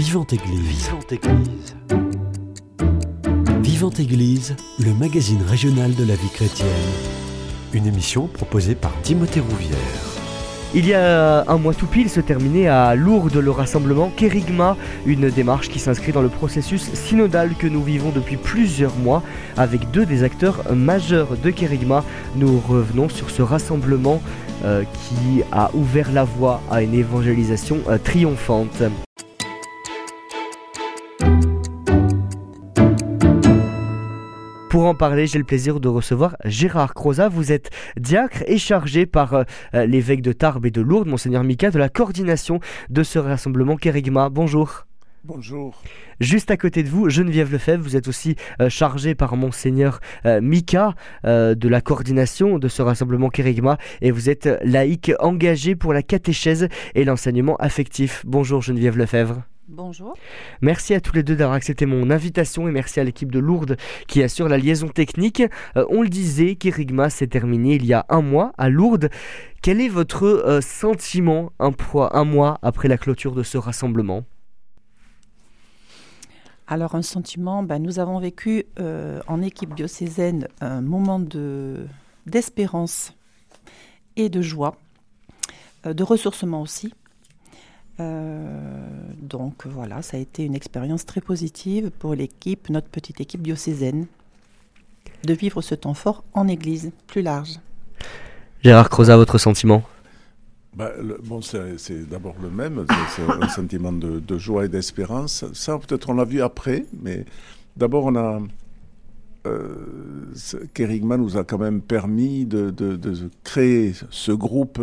Vivante Église. Vivante Église. Vivante Église, le magazine régional de la vie chrétienne. Une émission proposée par Timothée Rouvière. Il y a un mois tout pile se terminait à Lourdes le rassemblement Kérigma, une démarche qui s'inscrit dans le processus synodal que nous vivons depuis plusieurs mois avec deux des acteurs majeurs de Kérigma. Nous revenons sur ce rassemblement euh, qui a ouvert la voie à une évangélisation euh, triomphante. Pour en parler, j'ai le plaisir de recevoir Gérard Croza. Vous êtes diacre et chargé par euh, l'évêque de Tarbes et de Lourdes, Monseigneur Mika, de la coordination de ce rassemblement Kérigma. Bonjour. Bonjour. Juste à côté de vous, Geneviève Lefebvre, vous êtes aussi euh, chargé par Monseigneur euh, Mika de la coordination de ce rassemblement Kérigma et vous êtes laïque engagé pour la catéchèse et l'enseignement affectif. Bonjour Geneviève Lefebvre. Bonjour. Merci à tous les deux d'avoir accepté mon invitation et merci à l'équipe de Lourdes qui assure la liaison technique. Euh, on le disait, Kérigma s'est terminé il y a un mois à Lourdes. Quel est votre euh, sentiment un, un, mois après la clôture de ce rassemblement? Alors un sentiment, ben, nous avons vécu euh, en équipe diocésaine un moment d'espérance et de joie, de ressourcement aussi. Euh, donc voilà, ça a été une expérience très positive pour l'équipe, notre petite équipe diocésaine, de vivre ce temps fort en Église, plus large. Gérard Croza, votre sentiment? Bah, bon, c'est d'abord le même, c'est un sentiment de, joie et d'espérance. Ça, peut-être on l'a vu après, mais d'abord on a... Euh, Kerigma nous a quand même permis de, de créer ce groupe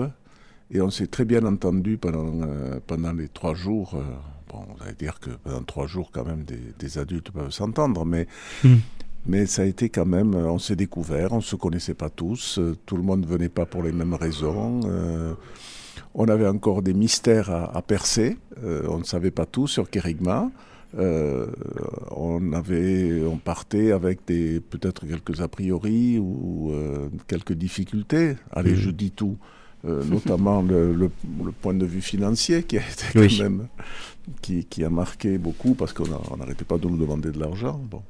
et on s'est très bien entendu pendant, euh, pendant les trois jours. Euh, bon, on va dire que pendant trois jours, quand même, des, adultes peuvent s'entendre, mais, hmm. mais ça a été quand même, euh, on s'est découvert, on ne se connaissait pas tous, tout le monde ne venait pas pour les mêmes raisons. on avait encore des mystères à, percer, on ne savait pas tout sur Kerigma. on avait, on partait avec des peut-être quelques a priori ou quelques difficultés. Allez, hmm. je dis tout. Euh, notamment le, point de vue financier qui a été quand même qui, a marqué beaucoup parce qu'on n'arrêtait pas de nous demander de l'argent. Bon.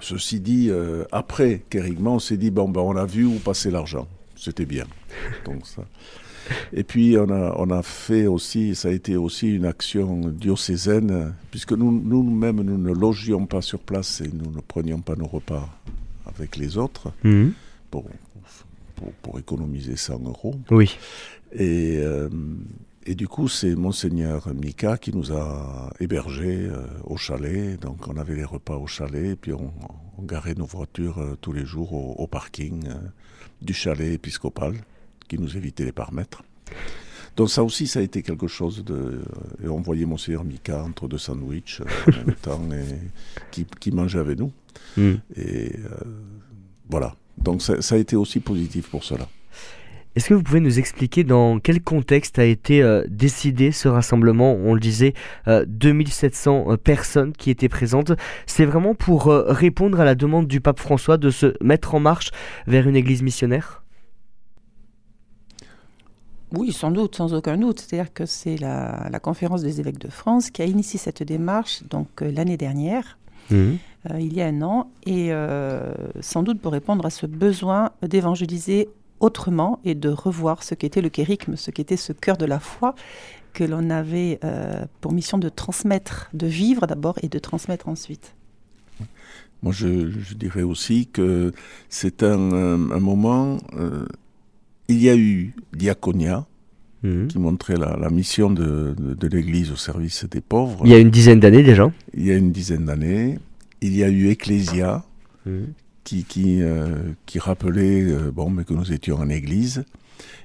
Ceci dit, euh, après Kérigman, on s'est dit bon ben on a vu où passer l'argent, c'était bien. Donc ça. Et puis on a, on a fait aussi, ça a été aussi une action diocésaine, puisque nous, nous-mêmes nous ne logions pas sur place et nous ne prenions pas nos repas avec les autres. Mhm. Bon, pour, économiser 100 euros. Oui. Et, euh, et du coup, c'est Monseigneur Mika qui nous a hébergés euh, au chalet. Donc, on avait les repas au chalet, et puis on, garait nos voitures euh, tous les jours au, parking du chalet épiscopal, qui nous évitait les parmètres. Donc ça aussi, ça a été quelque chose de... Et on voyait Monseigneur Mika entre deux sandwichs en même temps, et, qui, qui mangeait avec nous. Hmm. Et voilà. Donc ça, a été aussi positif pour cela. Est-ce que vous pouvez nous expliquer dans quel contexte a été euh, décidé ce rassemblement? On le disait, 2700 euh, euh, personnes qui étaient présentes. C'est vraiment pour répondre à la demande du pape François de se mettre en marche vers une église missionnaire? Oui, sans doute, sans aucun doute. C'est-à-dire que c'est la, conférence des évêques de France qui a initié cette démarche donc l'année dernière. Mmh. Euh, il y a un an, et euh, sans doute pour répondre à ce besoin d'évangéliser autrement et de revoir ce qu'était le kérigme, ce qu'était ce cœur de la foi que l'on avait euh, pour mission de transmettre, de vivre d'abord et de transmettre ensuite. Moi, je, dirais aussi que c'est un, moment. il y a eu Diaconia, mmh. qui montrait la, mission de, de l'Église au service des pauvres. Il y a une dizaine d'années déjà. Il y a une dizaine d'années il y a eu Ecclesia, mmh. qui, qui, euh, qui rappelait euh, bon, mais que nous étions en église.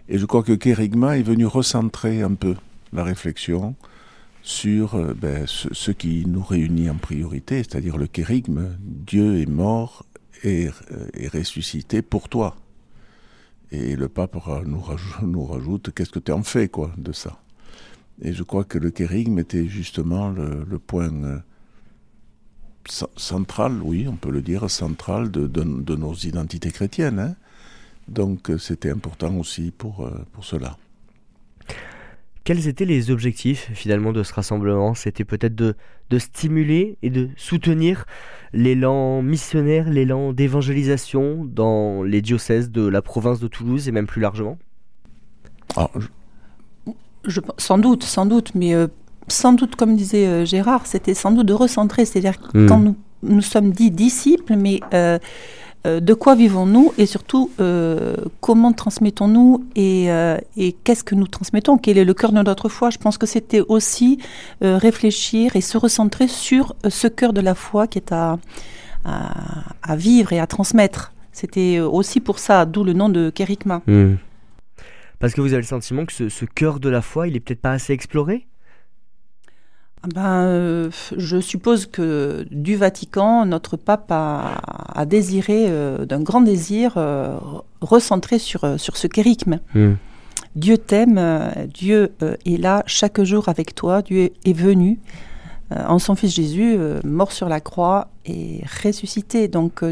Et je crois que Kérigma est venu recentrer un peu la réflexion sur euh, ben, ce, qui nous réunit en priorité, c'est-à-dire le kérigme. Dieu est mort et, est ressuscité pour toi. Et le pape nous rajoute, nous rajoute qu'est-ce que tu en fais quoi, de ça? Et je crois que le kérigme était justement le, point centrale, oui, on peut le dire, centrale de, de, nos identités chrétiennes. Hein. Donc euh, c'était important aussi pour, euh, pour cela. Quels étaient les objectifs finalement de ce rassemblement? C'était peut-être de, de, stimuler et de soutenir l'élan missionnaire, l'élan d'évangélisation dans les diocèses de la province de Toulouse et même plus largement? Ah, je... Sans doute, sans doute, mais euh, sans doute, comme disait euh, Gérard, c'était sans doute de recentrer, c'est-à-dire hmm. quand nous, nous sommes dits disciples, mais euh, euh, de quoi vivons-nous et surtout euh, comment transmettons-nous et, euh, et qu'est-ce que nous transmettons? Quel est le cœur de notre foi? Je pense que c'était aussi réfléchir et se recentrer sur ce cœur de la foi qui est à, vivre et à transmettre. C'était aussi pour ça, d'où le nom de Kérigma. Hmm. Parce que vous avez le sentiment que ce, ce cœur de la foi, il est peut-être pas assez exploré? Ben, euh, je suppose que du Vatican, notre pape a, désiré, euh, d'un grand désir, euh, recentrer sur, sur ce kérigme. Hmm. Dieu t'aime, Dieu est là chaque jour avec toi, Dieu est venu en son Fils Jésus, mort sur la croix et ressuscité. Donc,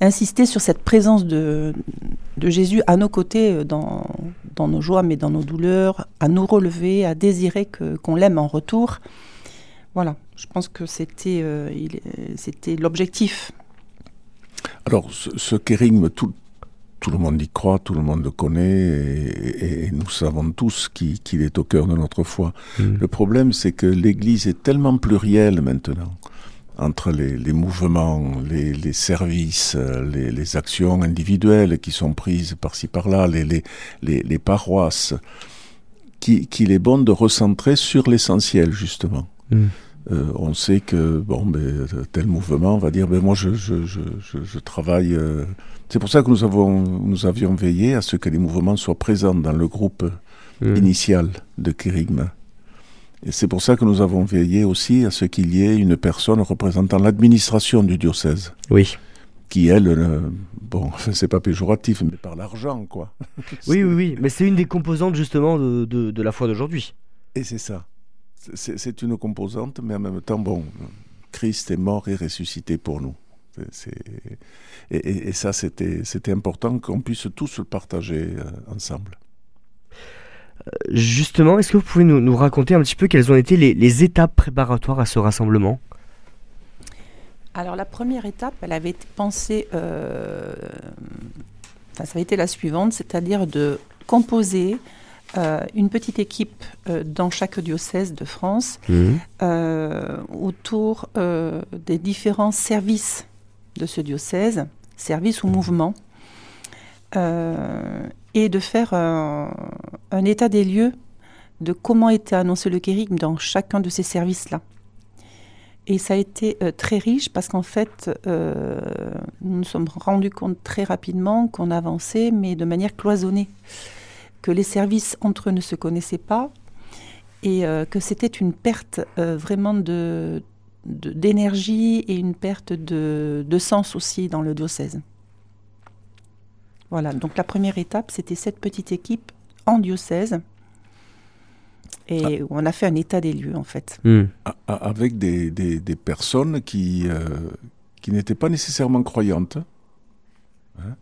insister sur cette présence de, de Jésus à nos côtés dans, dans nos joies, mais dans nos douleurs, à nous relever, à désirer que, qu'on l'aime en retour. Voilà, je pense que c'était, euh, c'était l'objectif. Alors, ce, ce kérigme, tout, tout le monde y croit, tout le monde le connaît, et, nous savons tous qu'il est au cœur de notre foi. Mm. Le problème, c'est que l'Église est tellement plurielle maintenant entre les, les mouvements, les, les services, les, les, actions individuelles qui sont prises par-ci par-là, les, paroisses, qu'il est bon de recentrer sur l'essentiel, justement. Mm. Euh, on sait que bon, ben, tel mouvement va dire, ben moi je, je, je, je travaille. Euh, c'est pour ça que nous avons, nous avions veillé à ce que les mouvements soient présents dans le groupe mm. initial de Kérigma. Et c'est pour ça que nous avons veillé aussi à ce qu'il y ait une personne représentant l'administration du diocèse. Oui. Qui, elle, euh, bon, c'est pas péjoratif, mais par l'argent, quoi. oui, oui, oui. Mais c'est une des composantes, justement, de, de, la foi d'aujourd'hui. Et c'est ça. C'est une composante, mais en même temps, bon, Christ est mort et ressuscité pour nous. Et, et, ça, c'était important qu'on puisse tous le partager euh, ensemble. Justement, est-ce que vous pouvez nous, raconter un petit peu quelles ont été les, étapes préparatoires à ce rassemblement? Alors la première étape, elle avait été pensée, euh, ça avait été la suivante, c'est-à-dire de composer euh, une petite équipe euh, dans chaque diocèse de France mmh. autour des différents services de ce diocèse, services ou mouvements, et de faire un, état des lieux de comment était annoncé le kérigme dans chacun de ces services-là. Et ça a été euh, très riche parce qu'en fait, euh, nous nous sommes rendus compte très rapidement qu'on avançait, mais de manière cloisonnée, que les services entre eux ne se connaissaient pas et euh, que c'était une perte vraiment de, d'énergie et une perte de sens aussi dans le diocèse. Voilà, donc la première étape, c'était cette petite équipe en diocèse et ah. où on a fait un état des lieux en fait. Hmm. Avec des, des, personnes qui, euh, qui n'étaient pas nécessairement croyantes. Hein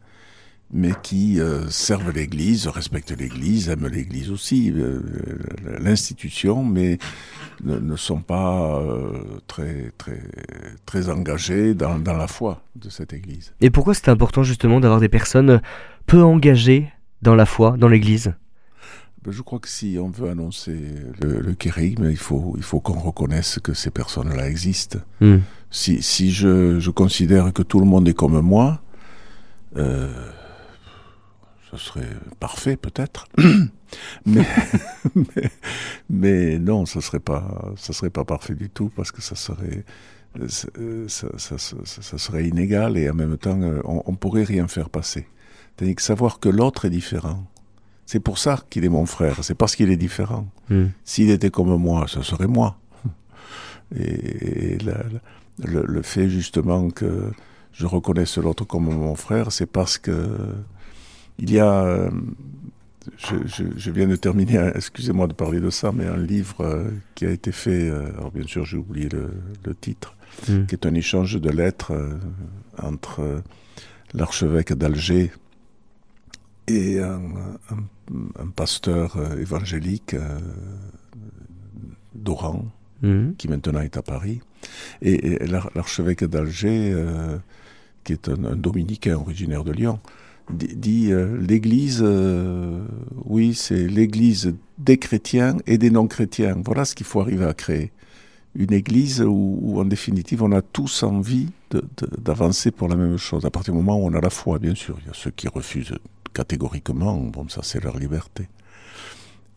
mais qui euh, servent l'Église, respectent l'Église, aiment l'Église aussi, euh, l'institution, mais ne, sont pas euh, très très très engagés dans, dans, la foi de cette Église. Et pourquoi c'est important justement d'avoir des personnes peu engagées dans la foi, dans l'Église? Ben, je crois que si on veut annoncer le, le kérigme, il faut, il faut qu'on reconnaisse que ces personnes-là existent. Hmm. Si, si je, je, considère que tout le monde est comme moi, euh, ce serait parfait peut-être, mais, mais, non, ce serait pas, serait pas parfait du tout parce que ça serait, ça, ça, ça, serait inégal et en même temps, euh, on, on pourrait rien faire passer. cest que savoir que l'autre est différent, c'est pour ça qu'il est mon frère, c'est parce qu'il est différent. Hmm. S'il était comme moi, ce serait moi. Et, le, le, fait justement que je reconnaisse l'autre comme mon frère, c'est parce que il y a, euh, je, viens de terminer, excusez-moi de parler de ça, mais un livre euh, qui a été fait, euh, alors bien sûr j'ai oublié le, titre, hmm. qui est un échange de lettres entre l'archevêque d'Alger et un, pasteur évangélique d'Oran, mhm. qui maintenant est à Paris, et, l'archevêque d'Alger, qui est un, dominicain originaire de Lyon, dit, l'Église, oui, c'est l'Église des chrétiens et des non-chrétiens. Voilà ce qu'il faut arriver à créer une église où, en définitive on a tous envie d'avancer pour la même chose. À partir du moment où on a la foi, bien sûr, il y a ceux qui refusent catégoriquement, bon ça c'est leur liberté.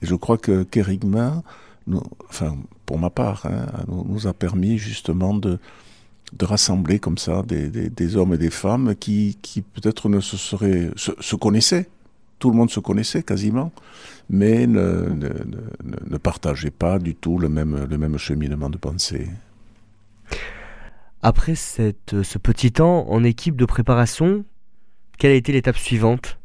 Et je crois que Kérigma, enfin pour ma part, hein, nous, a permis justement de, de rassembler comme ça des, des, hommes et des femmes qui, qui peut-être ne se seraient se connaissaient, tout le monde se connaissait quasiment, mais ne, ne, partageait pas du tout le même, le même cheminement de pensée. Après cette, ce petit temps en équipe de préparation, quelle a été l'étape suivante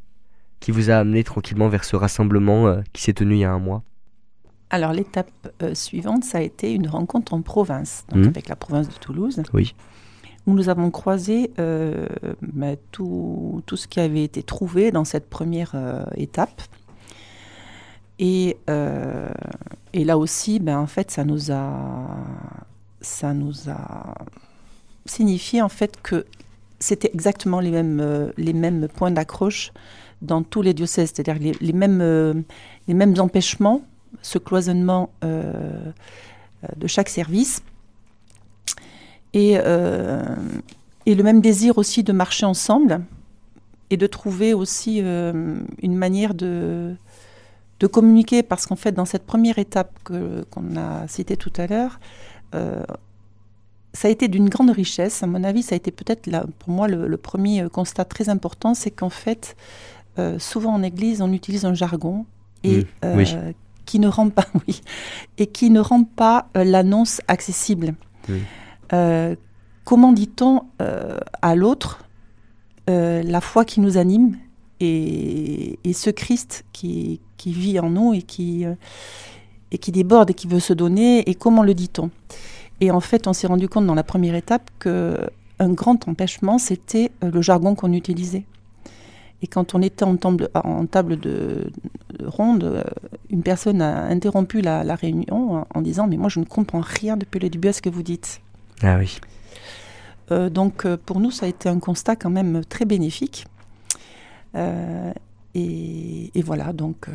qui vous a amené tranquillement vers ce rassemblement euh, qui s'est tenu il y a un mois? Alors l'étape euh, suivante, ça a été une rencontre en province, donc mmh. avec la province de Toulouse. Oui. Où nous avons croisé euh, bah, tout, tout, ce qui avait été trouvé dans cette première étape. Et, euh, et là aussi, ben, en fait, ça nous a, ça nous a signifié en fait que c'était exactement les mêmes, euh, les mêmes points d'accroche dans tous les diocèses, c'est-à-dire les, les, mêmes, euh, les mêmes empêchements, ce cloisonnement de chaque service, et, et le même désir aussi de marcher ensemble et de trouver aussi une manière de, de communiquer, parce qu'en fait, dans cette première étape qu'on a citée tout à l'heure, euh, ça a été d'une grande richesse. À mon avis, ça a été peut-être pour moi le, premier constat très important, c'est qu'en fait, euh, souvent en Église, on utilise un jargon et mmh, euh, qui ne rend pas, oui, et qui ne rend pas l'annonce accessible. Mmh. comment dit-on à l'autre la foi qui nous anime et, ce Christ qui, vit en nous et qui, euh, et qui déborde et qui veut se donner, et comment le dit-on? Et en fait, on s'est rendu compte dans la première étape que un grand empêchement, c'était euh, le jargon qu'on utilisait. Et quand on était en table, en table de, ronde, euh, une personne a interrompu la, réunion en, disant Mais moi, je ne comprends rien depuis le début à ce que vous dites. Ah oui. donc, pour nous, ça a été un constat quand même très bénéfique. Euh, et, voilà, donc euh,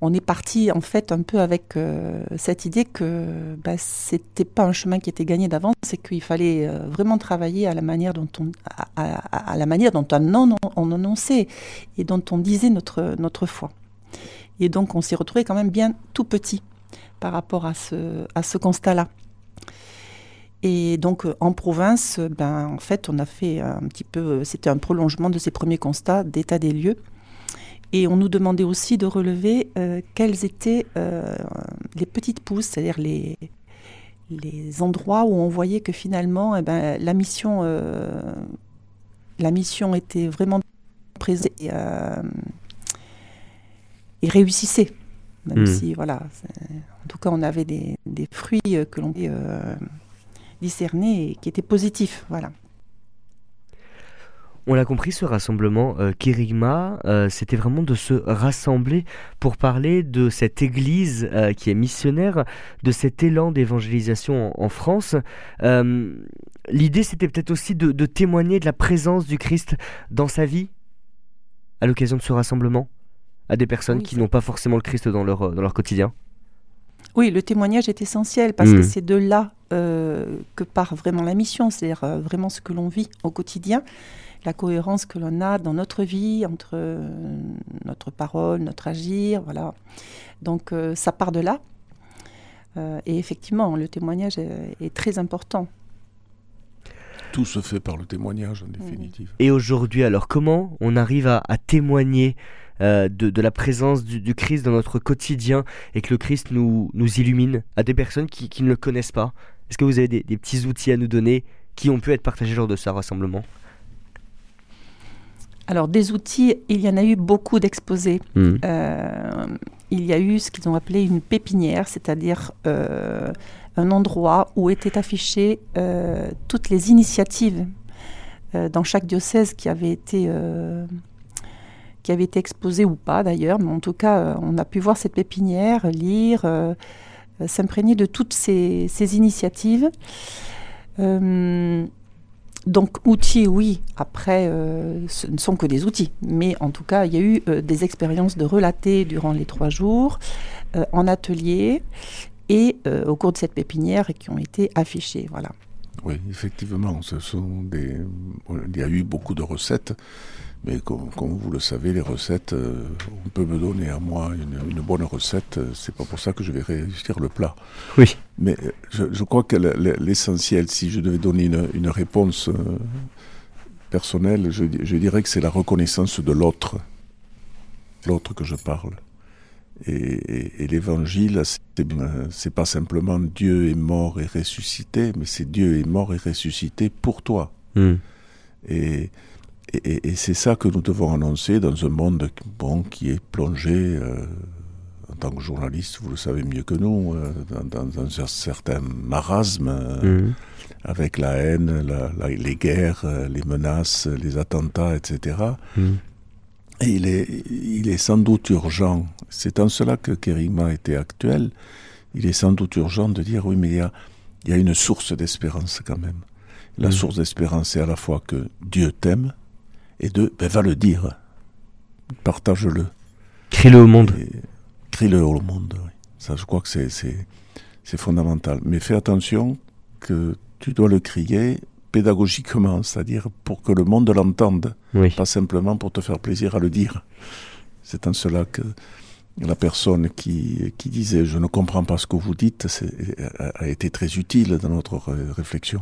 on est parti en fait un peu avec euh, cette idée que bah, c'était pas un chemin qui était gagné d'avance, c'est qu'il fallait vraiment travailler à la manière dont on à, on, on, annonçait et dont on disait notre notre foi. Et donc on s'est retrouvé quand même bien tout petit par rapport à ce à ce constat-là. Et donc euh, en province, euh, ben, en fait, on a fait un petit peu, euh, c'était un prolongement de ces premiers constats d'état des lieux. Et on nous demandait aussi de relever quelles étaient les petites pousses, c'est-à-dire les, les endroits où on voyait que finalement, eh ben, la, mission, la mission était vraiment présente et, réussissait. Même hmm. si, voilà, en tout cas, on avait des, des fruits que l'on discerné et qui était positif. Voilà. On l'a compris, ce rassemblement euh, Kirigma, euh, c'était vraiment de se rassembler pour parler de cette église euh, qui est missionnaire, de cet élan d'évangélisation en, France. L'idée, c'était peut-être aussi de, témoigner de la présence du Christ dans sa vie à l'occasion de ce rassemblement, à des personnes qui n'ont pas forcément le Christ dans leur, dans leur quotidien. Oui, le témoignage est essentiel parce que hmm. c'est de là euh, que part vraiment la mission, c'est-à-dire euh, vraiment ce que l'on vit au quotidien, la cohérence que l'on a dans notre vie, entre euh, notre parole, notre agir, voilà. Donc ça part de là. et effectivement, le témoignage est, très important. Tout se fait par le témoignage, en définitive. Et aujourd'hui, alors, comment on arrive à témoigner euh, de, la présence du, Christ dans notre quotidien et que le Christ nous, nous illumine à des personnes qui, ne le connaissent pas? Est-ce que vous avez des, petits outils à nous donner qui ont pu être partagés lors de ce rassemblement? Alors, des outils, il y en a eu beaucoup d'exposés. Hmm. Euh, il y a eu ce qu'ils ont appelé une pépinière, c'est-à-dire euh, un endroit où étaient affichées toutes les initiatives dans chaque diocèse qui avaient été qui avait été exposée ou pas d'ailleurs, mais en tout cas, on a pu voir cette pépinière, lire, s'imprégner de toutes ces, ces initiatives. Donc outils, oui. Après, euh, ce ne sont que des outils. Mais en tout cas, il y a eu euh, des expériences de relater durant les trois jours, euh, en atelier et au cours de cette pépinière qui ont été affichées. Voilà. Oui, effectivement, ce sont des... il y a eu beaucoup de recettes. Mais comme, vous le savez, les recettes, euh, on peut me donner à moi une, bonne recette, euh, c'est pas pour ça que je vais réussir le plat. Oui. Mais euh, je, crois que l'essentiel, si je devais donner une, réponse personnelle, je, dirais que c'est la reconnaissance de l'autre, l'autre que je parle. Et, l'évangile, c'est pas simplement Dieu est mort et ressuscité, mais c'est Dieu est mort et ressuscité pour toi. Hmm. Et et, c'est ça que nous devons annoncer dans un monde bon, qui est plongé, euh, en tant que journaliste, vous le savez mieux que nous, euh, dans, un certain marasme, euh, mmh. avec la haine, les guerres, les menaces, les attentats, etc. Mmh. Et il est, il est sans doute urgent, c'est en cela que Kerima était actuel, il est sans doute urgent de dire oui, mais il y a, il y a une source d'espérance quand même. La mmh. source d'espérance, c'est à la fois que Dieu t'aime, et deux, ben, va le dire. Partage-le. Crie-le au monde. Crie-le au monde, oui. Ça, je crois que c'est, c'est, fondamental. Mais fais attention que tu dois le crier pédagogiquement, c'est-à-dire pour que le monde l'entende, pas simplement pour te faire plaisir à le dire. C'est en cela que la personne qui, qui disait je ne comprends pas ce que vous dites a été très utile dans notre réflexion.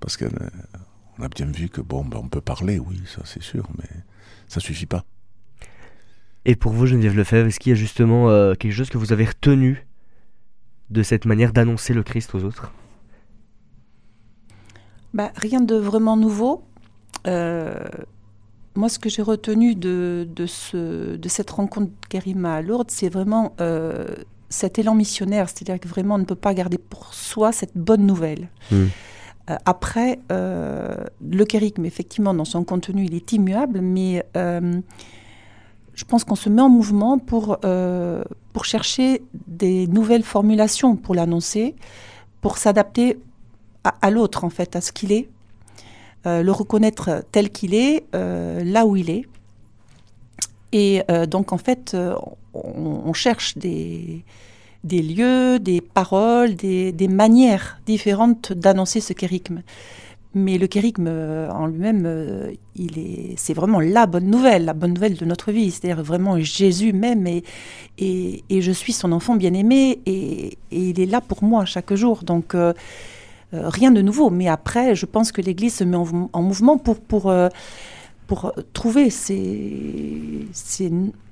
Parce qu'elle on a bien vu que bon, ben, on peut parler, oui, ça c'est sûr, mais ça suffit pas. Et pour vous, Geneviève Lefebvre, est-ce qu'il y a justement euh, quelque chose que vous avez retenu de cette manière d'annoncer le Christ aux autres? Bah, Rien de vraiment nouveau. Euh, moi, ce que j'ai retenu de, de, ce, de cette rencontre Karima à Lourdes, c'est vraiment euh, cet élan missionnaire. C'est-à-dire que vraiment, on ne peut pas garder pour soi cette bonne nouvelle. Hmm. Euh, après, euh, le kérigme, effectivement, dans son contenu, il est immuable, mais euh, je pense qu'on se met en mouvement pour, pour chercher des nouvelles formulations pour l'annoncer, pour s'adapter à, l'autre, en fait, à ce qu'il est, le reconnaître tel qu'il est, là où il est. Et donc, en fait, on cherche des des lieux, des paroles, des, manières différentes d'annoncer ce kérigme. Mais le kérigme euh, en lui-même, euh, il est, c'est vraiment la bonne nouvelle, la bonne nouvelle de notre vie. C'est-à-dire vraiment Jésus même, et, je suis son enfant bien-aimé, et, il est là pour moi chaque jour. Donc euh, rien de nouveau. Mais après, je pense que l'Église se met en, mouvement pour, trouver ces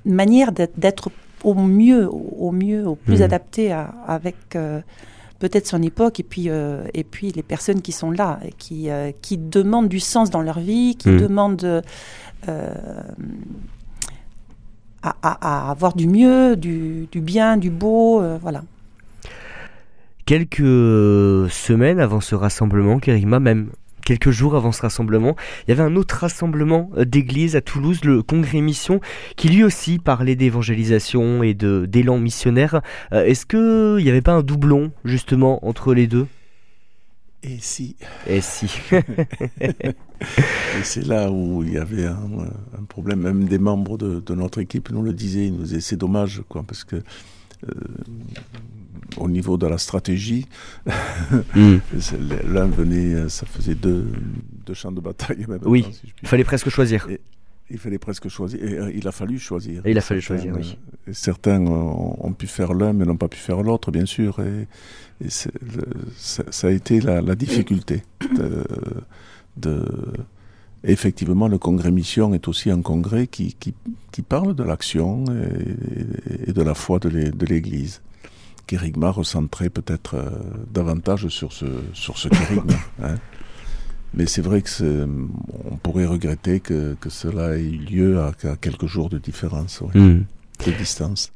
manières d'être au mieux, au mieux, au plus hmm. adapté avec euh, peut-être son époque et puis, euh, et puis les personnes qui sont là et qui, euh, qui demandent du sens dans leur vie, qui hmm. demandent à, à, avoir du mieux, du, du bien, du beau, voilà. Quelques semaines avant ce rassemblement, Kerigma, même quelques jours avant ce rassemblement, il y avait un autre rassemblement euh, d'église à Toulouse, le Congrès Mission, qui lui aussi parlait d'évangélisation et d'élan missionnaire. Euh, est-ce qu'il n'y avait pas un doublon justement entre les deux? Et si Et si Et c'est là où il y avait un, problème. Même des membres de, notre équipe nous le disaient. Ils nous disaient c'est dommage, quoi, parce que au niveau de la stratégie, hmm. l'un venait, euh, ça faisait deux, champs de bataille. oui, il fallait presque choisir. il fallait presque choisir. Et euh, il a fallu choisir. Et il a fallu choisir, oui. certains ont, pu faire l'un, mais n'ont pas pu faire l'autre, bien sûr. Et, ça, a été la, difficulté de, effectivement, le congrès Mission est aussi un congrès qui, qui, parle de l'action et, de la foi de l'Église kérigma recentrait peut-être euh, davantage sur ce, sur ce kérigma. Hein. Mais c'est vrai que on pourrait regretter que, que, cela ait eu lieu à, quelques jours de différence, hmm. de distance.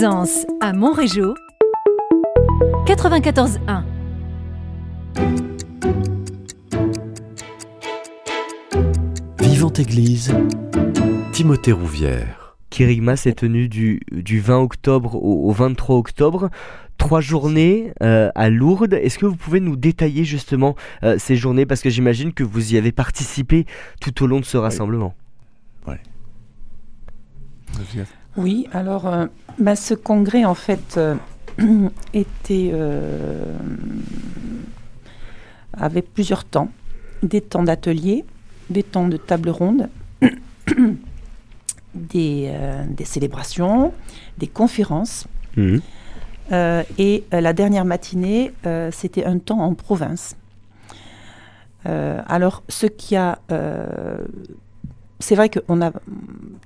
Présence à Montrégeau 94.1 Vivante Église, Timothée Rouvière. Kérigma s'est tenu du, du 20 octobre au, au 23 octobre trois journées euh, à Lourdes. Est-ce que vous pouvez nous détailler justement euh, ces journées? Parce que j'imagine que vous y avez participé tout au long de ce rassemblement. Oui. Oui, alors euh, bah, ce congrès en fait était avait plusieurs temps, des temps d'atelier, des temps de table ronde, des, des, célébrations, des conférences. Mmh. Euh, et euh, la dernière matinée, euh, c'était un temps en province. alors, ce qui a c'est vrai que on a,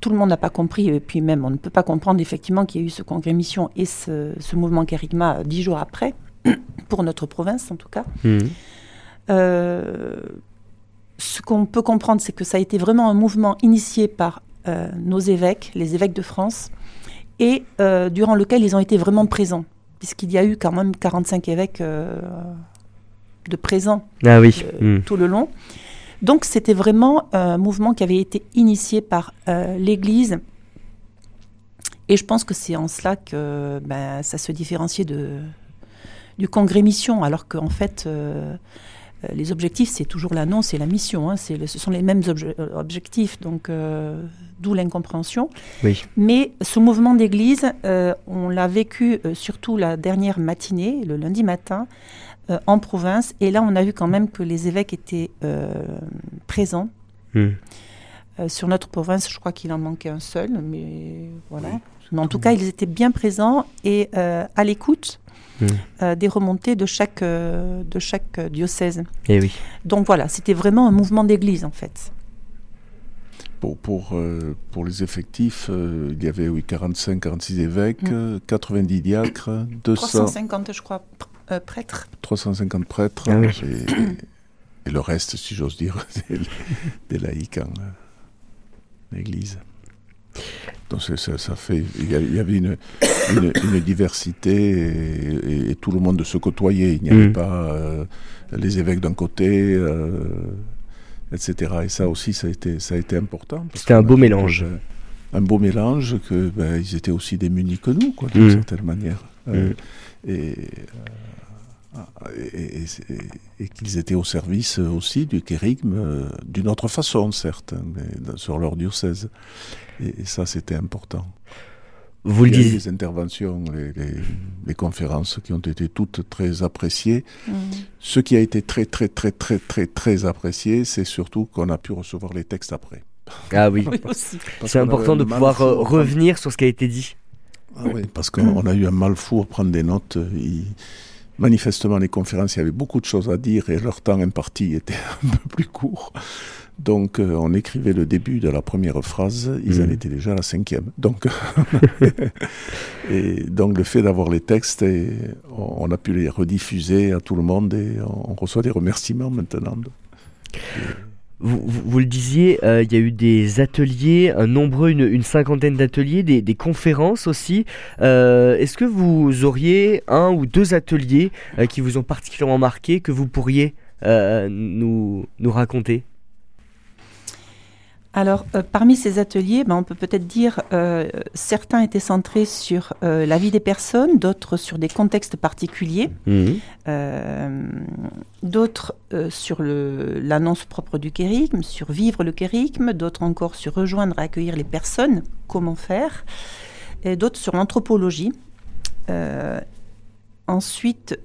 tout le monde n'a pas compris, et puis même on ne peut pas comprendre effectivement qu'il y a eu ce congrès mission et ce, mouvement Kérigma dix jours après, pour notre province en tout cas. Mmh. ce qu'on peut comprendre, c'est que ça a été vraiment un mouvement initié par nos évêques, les évêques de France, et durant lequel ils ont été vraiment présents puisqu'il y a eu quand même 45 évêques euh, de présents ah oui. Euh, hmm. tout le long. Donc c'était vraiment un mouvement qui avait été initié par euh, l'Église. Et je pense que c'est en cela que ben, ça se différenciait de, du congrès mission, alors qu'en fait, les objectifs, c'est toujours l'annonce et la mission. Hein, ce sont les mêmes objectifs. Donc d'où l'incompréhension. Mais ce mouvement d'église, euh, on l'a vécu euh, surtout la dernière matinée, le lundi matin, euh, en province. Et là, on a vu quand même que les évêques étaient présents. Hmm. sur notre province, je crois qu'il en manquait un seul, mais voilà. Mais en tout cas, ils étaient bien présents et à l'écoute hmm. des remontées de chaque, de chaque diocèse. Et eh oui. Donc voilà, c'était vraiment un mouvement d'église en fait pour, pour, euh, pour les effectifs, euh, il y avait oui, 45, 46 évêques, 90 mm. diacres, 200... 350, je crois, euh, prêtres. 350 prêtres, ah et, le reste, si j'ose dire, des, laïcs en Église. Donc ça, ça, fait, il y, avait une, une, diversité et, tout le monde se côtoyait. Il n'y avait mm. pas les évêques d'un côté, etc. Et ça aussi, ça a été, ça a été important. C'était un beau mélange. un beau mélange, que ben, ils étaient aussi démunis que nous, quoi, d'une mmh. certaine manière. Euh, mmh. euh, et, et, qu'ils étaient au service aussi du kérigme, euh, d'une autre façon, certes, mais sur leur diocèse. Et, ça, c'était important. Vous Il y a les interventions, les, conférences qui ont été toutes très appréciées. Mm. Ce qui a été très, très, très, très, très, très apprécié, c'est surtout qu'on a pu recevoir les textes après. Ah oui, c'est important de pouvoir euh, revenir sur ce qui a été dit. Ah oui, parce qu'on a eu un mal fou à prendre des notes. Manifestement, les conférences, il y avait beaucoup de choses à dire et leur temps imparti était un peu plus court. Donc, euh, on écrivait le début de la première phrase, ils en mmh. étaient déjà à la cinquième. Donc, et donc le fait d'avoir les textes, on, a pu les rediffuser à tout le monde et on, reçoit des remerciements maintenant. Vous, le disiez, euh, il y a eu des ateliers, nombreux, une, cinquantaine d'ateliers, des, conférences aussi. Euh, est-ce que vous auriez un ou deux ateliers qui vous ont particulièrement marqué, que vous pourriez nous, nous raconter? Alors, euh, parmi ces ateliers, ben, on peut peut-être dire euh, certains étaient centrés sur euh, la vie des personnes, d'autres sur des contextes particuliers, mhm. d'autres sur l'annonce propre du kérigme, sur vivre le kérigme, d'autres encore sur rejoindre et accueillir les personnes, comment faire, et d'autres sur l'anthropologie. ensuite,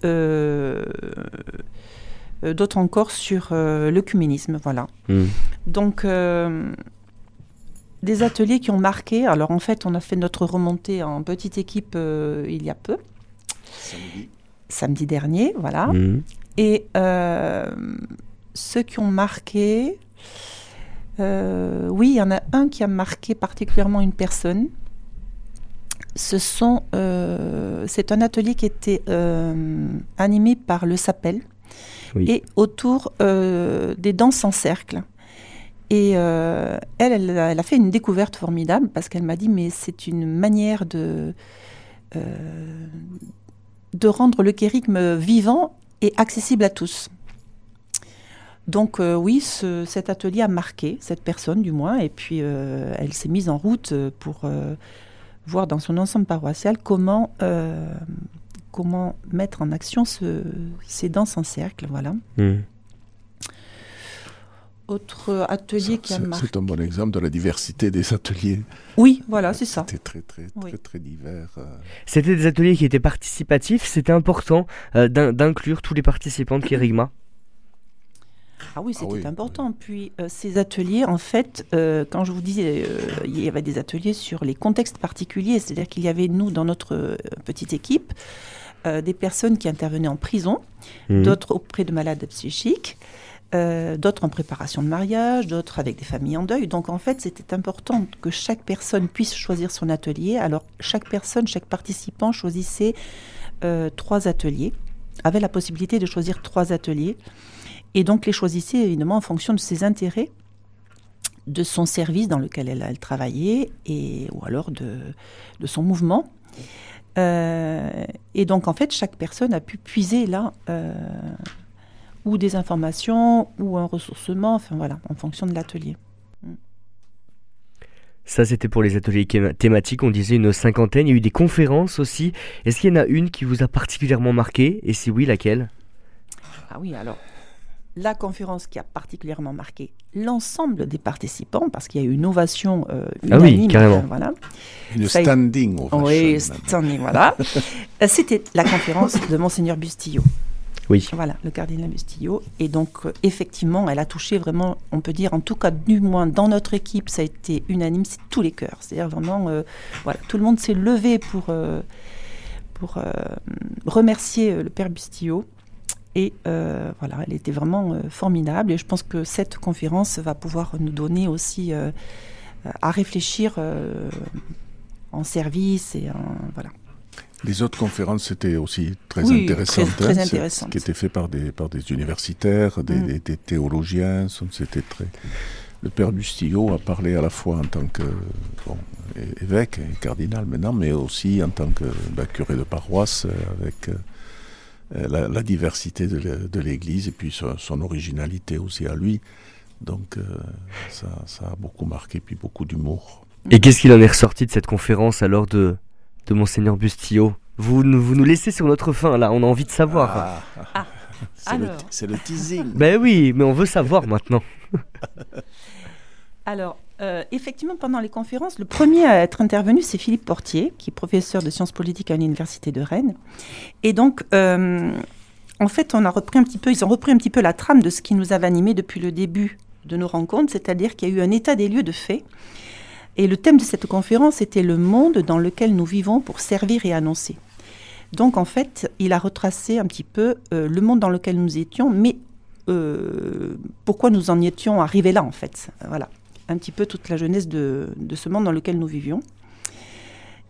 d'autres encore sur euh, l'œcuménisme. Voilà. Hmm. Donc, euh, des ateliers qui ont marqué. Alors, en fait, on a fait notre remontée en petite équipe il y a peu. Samedi. Samedi dernier, voilà. Hmm. Et ceux qui ont marqué. oui, il y en a un qui a marqué particulièrement une personne. Ce sont, c'est un atelier qui était animé par le SAPEL, et autour euh, des danses en cercle. Et euh, elle, elle, a fait une découverte formidable parce qu'elle m'a dit, mais c'est une manière de, de rendre le kérigme vivant et accessible à tous. Donc oui, cet atelier a marqué cette personne du moins, et puis elle s'est mise en route pour voir dans son ensemble paroissial comment, comment mettre en action ces danses en cercle. Voilà. Mmh. Autre atelier qui a marqué. C'est un bon exemple de la diversité des ateliers. Oui, voilà, c'est ça. C'était très, très, très, très divers. Euh. C'était des ateliers qui étaient participatifs. C'était important euh, d'inclure tous les participants de Kérigma. Ah oui, c'était ah important. Puis euh, ces ateliers, en fait, quand je vous disais, il y avait des ateliers sur les contextes particuliers, c'est-à-dire qu'il y avait, nous, dans notre petite équipe, des personnes qui intervenaient en prison, mmh. d'autres auprès de malades psychiques, euh, d'autres en préparation de mariage, d'autres avec des familles en deuil. Donc en fait, c'était important que chaque personne puisse choisir son atelier. Alors chaque personne, chaque participant choisissait euh, trois ateliers, avait la possibilité de choisir trois ateliers, et donc les choisissait évidemment en fonction de ses intérêts, de son service dans lequel elle, travaillait, et, ou alors de, son mouvement. Euh, et donc en fait, chaque personne a pu puiser là ou des informations, ou un ressourcement, enfin voilà, en fonction de l'atelier. Mm. Ça, c'était pour les ateliers thématiques. On disait une cinquantaine. Il y a eu des conférences aussi. Est-ce qu'il y en a une qui vous a particulièrement marqué? Et si oui, laquelle? Ah oui, alors, la conférence qui a particulièrement marqué l'ensemble des participants, parce qu'il y a eu une ovation euh, unanime. Ah oui, carrément. voilà. Une standing ovation. Oui, standing, voilà. Euh, c'était la conférence de Monseigneur Bustillo. Oui. Voilà, le cardinal Bustillo. Et donc, euh, effectivement, elle a touché vraiment, on peut dire, en tout cas, du moins dans notre équipe, ça a été unanime, c'est tous les cœurs. C'est-à-dire vraiment, euh, voilà, tout le monde s'est levé pour, euh, pour remercier le père Bustillo. Et voilà, elle était vraiment formidable. Et je pense que cette conférence va pouvoir nous donner aussi à réfléchir en service et en, voilà. Les autres conférences étaient aussi très intéressantes, très, hein, qui étaient faites par des, par des universitaires, des, mm. théologiens. C'était très. Le père Bustillo a parlé à la fois en tant que évêque et cardinal maintenant, mais aussi en tant que bah, curé de paroisse, euh, avec euh, la, diversité de l'Église et puis son, originalité aussi à lui. Donc euh, ça, ça, a beaucoup marqué, puis beaucoup d'humour. Et qu'est-ce qu'il en est ressorti de cette conférence alors de de Monseigneur Bustillo? Vous, vous nous laissez sur notre fin, là, on a envie de savoir. Ah, ah. c'est le, teasing. Ben oui, mais on veut savoir maintenant. alors, euh, effectivement, pendant les conférences, le premier à être intervenu, c'est Philippe Portier, qui est professeur de sciences politiques à l'Université de Rennes. Et donc, euh, en fait, on a repris un petit peu, ils ont repris un petit peu la trame de ce qui nous avait animés depuis le début de nos rencontres, c'est-à-dire qu'il y a eu un état des lieux de fait et le thème de cette conférence était le monde dans lequel nous vivons pour servir et annoncer. Donc en fait, il a retracé un petit peu euh, le monde dans lequel nous étions, mais pourquoi nous en étions arrivés là en fait. Voilà, un petit peu toute la jeunesse de, ce monde dans lequel nous vivions.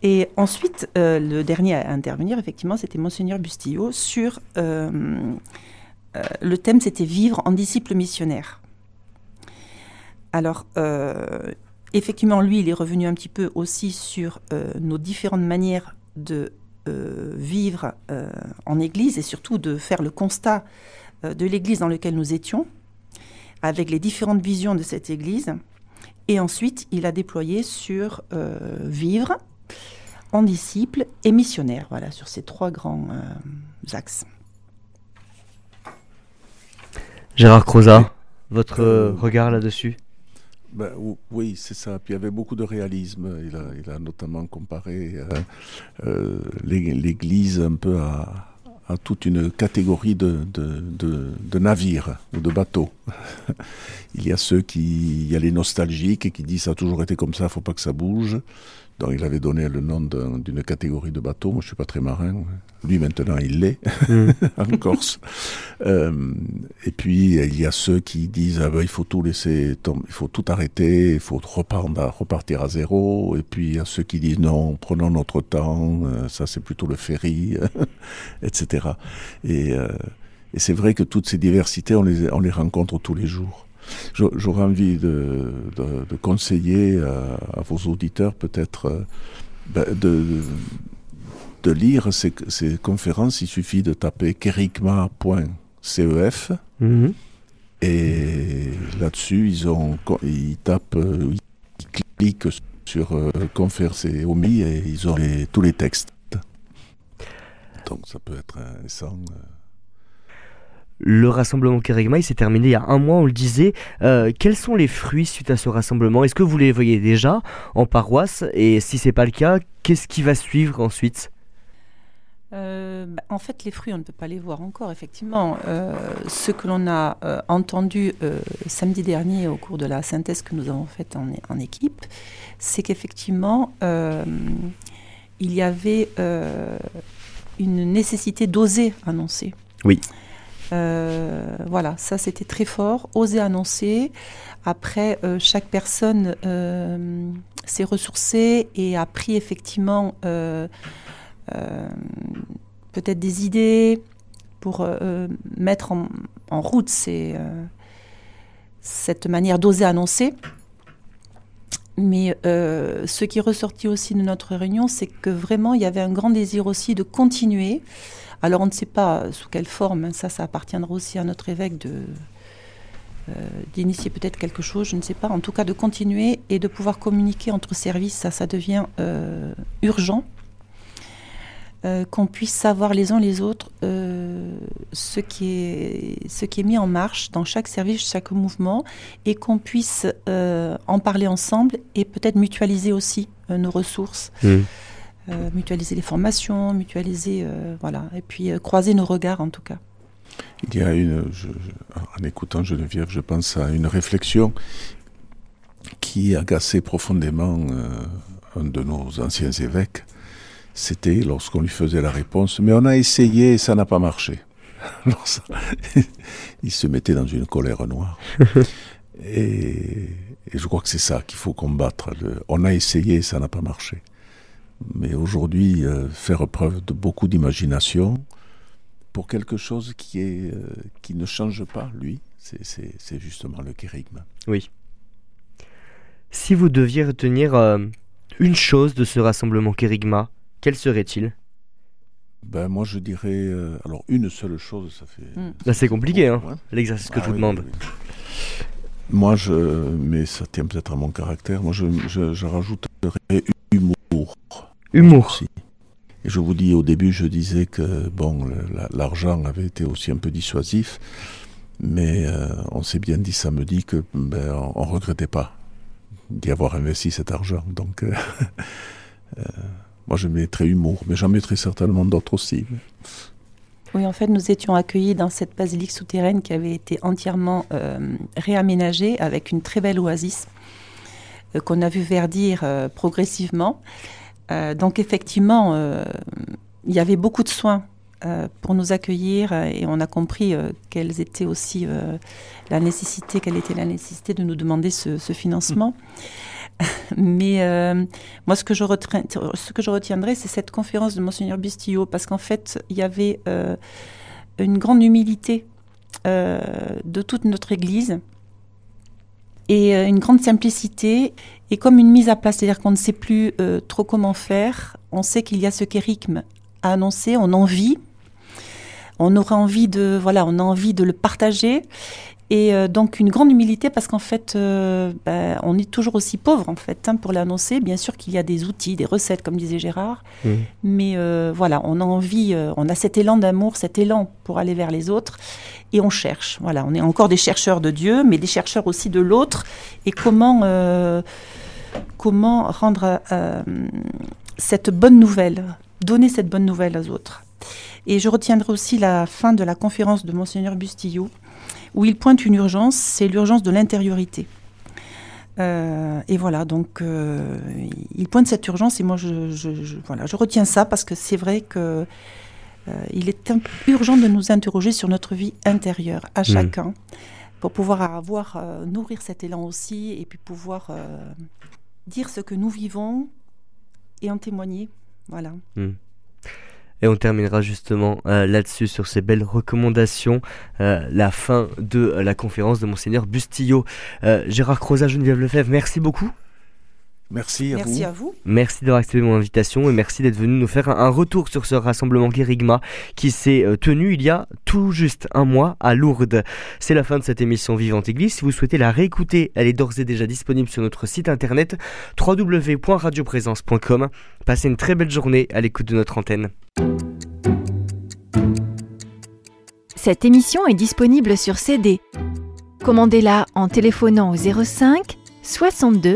Et ensuite, euh, le dernier à intervenir, effectivement, c'était Monseigneur Bustillo sur le thème, c'était vivre en disciple missionnaire. Alors, effectivement, lui, il est revenu un petit peu aussi sur euh, nos différentes manières de euh, vivre euh, en Église et surtout de faire le constat de l'Église dans laquelle nous étions, avec les différentes visions de cette Église. Et ensuite, il a déployé sur vivre en disciple et missionnaire, voilà, sur ces trois grands axes. Gérard Croza, votre regard là-dessus? Ben, oui, c'est ça. Puis il y avait beaucoup de réalisme. Il a, il a notamment comparé euh, euh, l'Église un peu à, à, toute une catégorie de, navires ou de bateaux. il y a ceux qui, il y a les nostalgiques qui disent ça a toujours été comme ça, il faut pas que ça bouge. Donc il avait donné le nom d'une catégorie de bateaux. Moi, je suis pas très marin. Lui, maintenant, il l'est mm. en Corse. Euh, et puis il y a ceux qui disent ah ben, il faut tout laisser, il faut tout arrêter, il faut repartir, repartir à zéro. Et puis il y a ceux qui disent non, prenons notre temps. Euh, ça, c'est plutôt le ferry, etc. Et, euh, et c'est vrai que toutes ces diversités, on les, on les rencontre tous les jours. J'aurais envie de, de, conseiller à, vos auditeurs peut-être euh, ben, de, de lire ces, conférences, il suffit de taper kerigma.cef. Mhm. Et là-dessus, ils, ont, ils tapent, euh, ils cliquent sur euh, conférences et OMI et ils ont tous les textes. Donc ça peut être intéressant. Euh. Le rassemblement Kerigma, il s'est terminé il y a un mois, on le disait. quels sont les fruits suite à ce rassemblement? Est-ce que vous les voyez déjà en paroisse? Et si c'est pas le cas, qu'est-ce qui va suivre ensuite? Euh, bah, en fait, les fruits, on ne peut pas les voir encore, effectivement. Euh, ce que l'on a euh, entendu samedi dernier au cours de la synthèse que nous avons faite en, équipe, c'est qu'effectivement, il y avait une nécessité d'oser annoncer. Oui. Voilà, ça c'était très fort, oser annoncer. Après, chaque personne s'est ressourcée et a pris effectivement euh, peut-être des idées pour euh, mettre en, route cette manière d'oser annoncer. Mais euh, ce qui est ressorti aussi de notre réunion, c'est que vraiment, il y avait un grand désir aussi de continuer. Alors, on ne sait pas sous quelle forme, hein, ça, ça appartiendra aussi à notre évêque de, d'initier peut-être quelque chose, je ne sais pas. En tout cas, de continuer et de pouvoir communiquer entre services, ça, ça devient urgent. Euh, qu'on puisse savoir les uns les autres euh, ce, qui est, mis en marche dans chaque service, chaque mouvement, et qu'on puisse euh, en parler ensemble et peut-être mutualiser aussi nos ressources. Mmh. Mutualiser les formations, mutualiser, voilà, et puis croiser nos regards en tout cas. Il y a une, en écoutant Geneviève, je pense à une réflexion qui agacait profondément un de nos anciens évêques, c'était lorsqu'on lui faisait la réponse, mais on a essayé et ça n'a pas marché. il se mettait dans une colère noire. et, je crois que c'est ça qu'il faut combattre. on a essayé et ça n'a pas marché. Mais aujourd'hui, euh, faire preuve de beaucoup d'imagination pour quelque chose qui, est, euh, qui ne change pas, lui, c'est justement le kérigme. Oui. Si vous deviez retenir euh, une chose de ce rassemblement kérigma, quel serait-il? Ben, moi, je dirais. Euh, alors, une seule chose, ça fait. Hmm. c'est compliqué, hein, l'exercice que je ah vous demande. Moi, je. Mais ça tient peut-être à mon caractère. Moi, je, je, rajouterais humour. Humour. Aussi. Et je vous dis, au début, je disais que, bon, l'argent avait été aussi un peu dissuasif. Mais euh, on s'est bien dit samedi que ben, on, ne regrettait pas d'y avoir investi cet argent. Donc. Euh, Moi, je mettrais humour, mais j'en mettrais certainement d'autres aussi. Oui, en fait, nous étions accueillis dans cette basilique souterraine qui avait été entièrement euh, réaménagée avec une très belle oasis euh, qu'on a vu verdir euh, donc, effectivement, il y avait beaucoup de soins pour nous accueillir et on a compris quelles étaient aussi la nécessité, quelle était la nécessité de nous demander ce, ce financement. Mais euh, moi, ce que je, ce que je retiendrai, c'est cette conférence de Monseigneur Bustillo, parce qu'en fait, il y avait euh, une grande humilité euh, de toute notre Église et une grande simplicité et comme une mise à place, c'est-à-dire qu'on ne sait plus trop comment faire. On sait qu'il y a ce kérigme à annoncer, on en vit, on aura envie de voilà, on a envie de le partager et euh, donc une grande humilité parce qu'en fait, euh, ben, on est toujours aussi pauvre en fait hein, pour l'annoncer. Bien sûr qu'il y a des outils, des recettes, comme disait Gérard, mmh. mais euh, voilà, on a envie, on a cet élan d'amour, cet élan pour aller vers les autres, et on cherche. Voilà, on est encore des chercheurs de Dieu, mais des chercheurs aussi de l'autre. Et comment comment rendre cette bonne nouvelle, donner cette bonne nouvelle aux autres. Et je retiendrai aussi la fin de la conférence de monseigneur Bustillo où il pointe une urgence, c'est l'urgence de l'intériorité. Euh, et voilà, donc euh, il pointe cette urgence et moi je, voilà, je retiens ça parce que c'est vrai que euh, il est urgent de nous interroger sur notre vie intérieure à hmm. chacun pour pouvoir avoir nourrir cet élan aussi et puis pouvoir dire ce que nous vivons et en témoigner. Voilà. Hmm. Et on terminera justement euh, là-dessus sur ces belles recommandations, euh, la fin de euh, la conférence de Monseigneur Bustillo. Gérard Crozat, Geneviève Lefebvre, merci beaucoup. Merci à Merci vous. à vous. Merci d'avoir accepté mon invitation et merci d'être venu nous faire un, retour sur ce rassemblement Kérigma qui s'est euh, tenu il y a tout juste un mois à Lourdes. C'est la fin de cette émission Vivante Église. Si vous souhaitez la réécouter, elle est d'ores et déjà disponible sur notre site internet www.radioprésence.com. Passez une très belle journée à l'écoute de notre antenne. Cette émission est disponible sur CD. Commandez-la en téléphonant au 05 62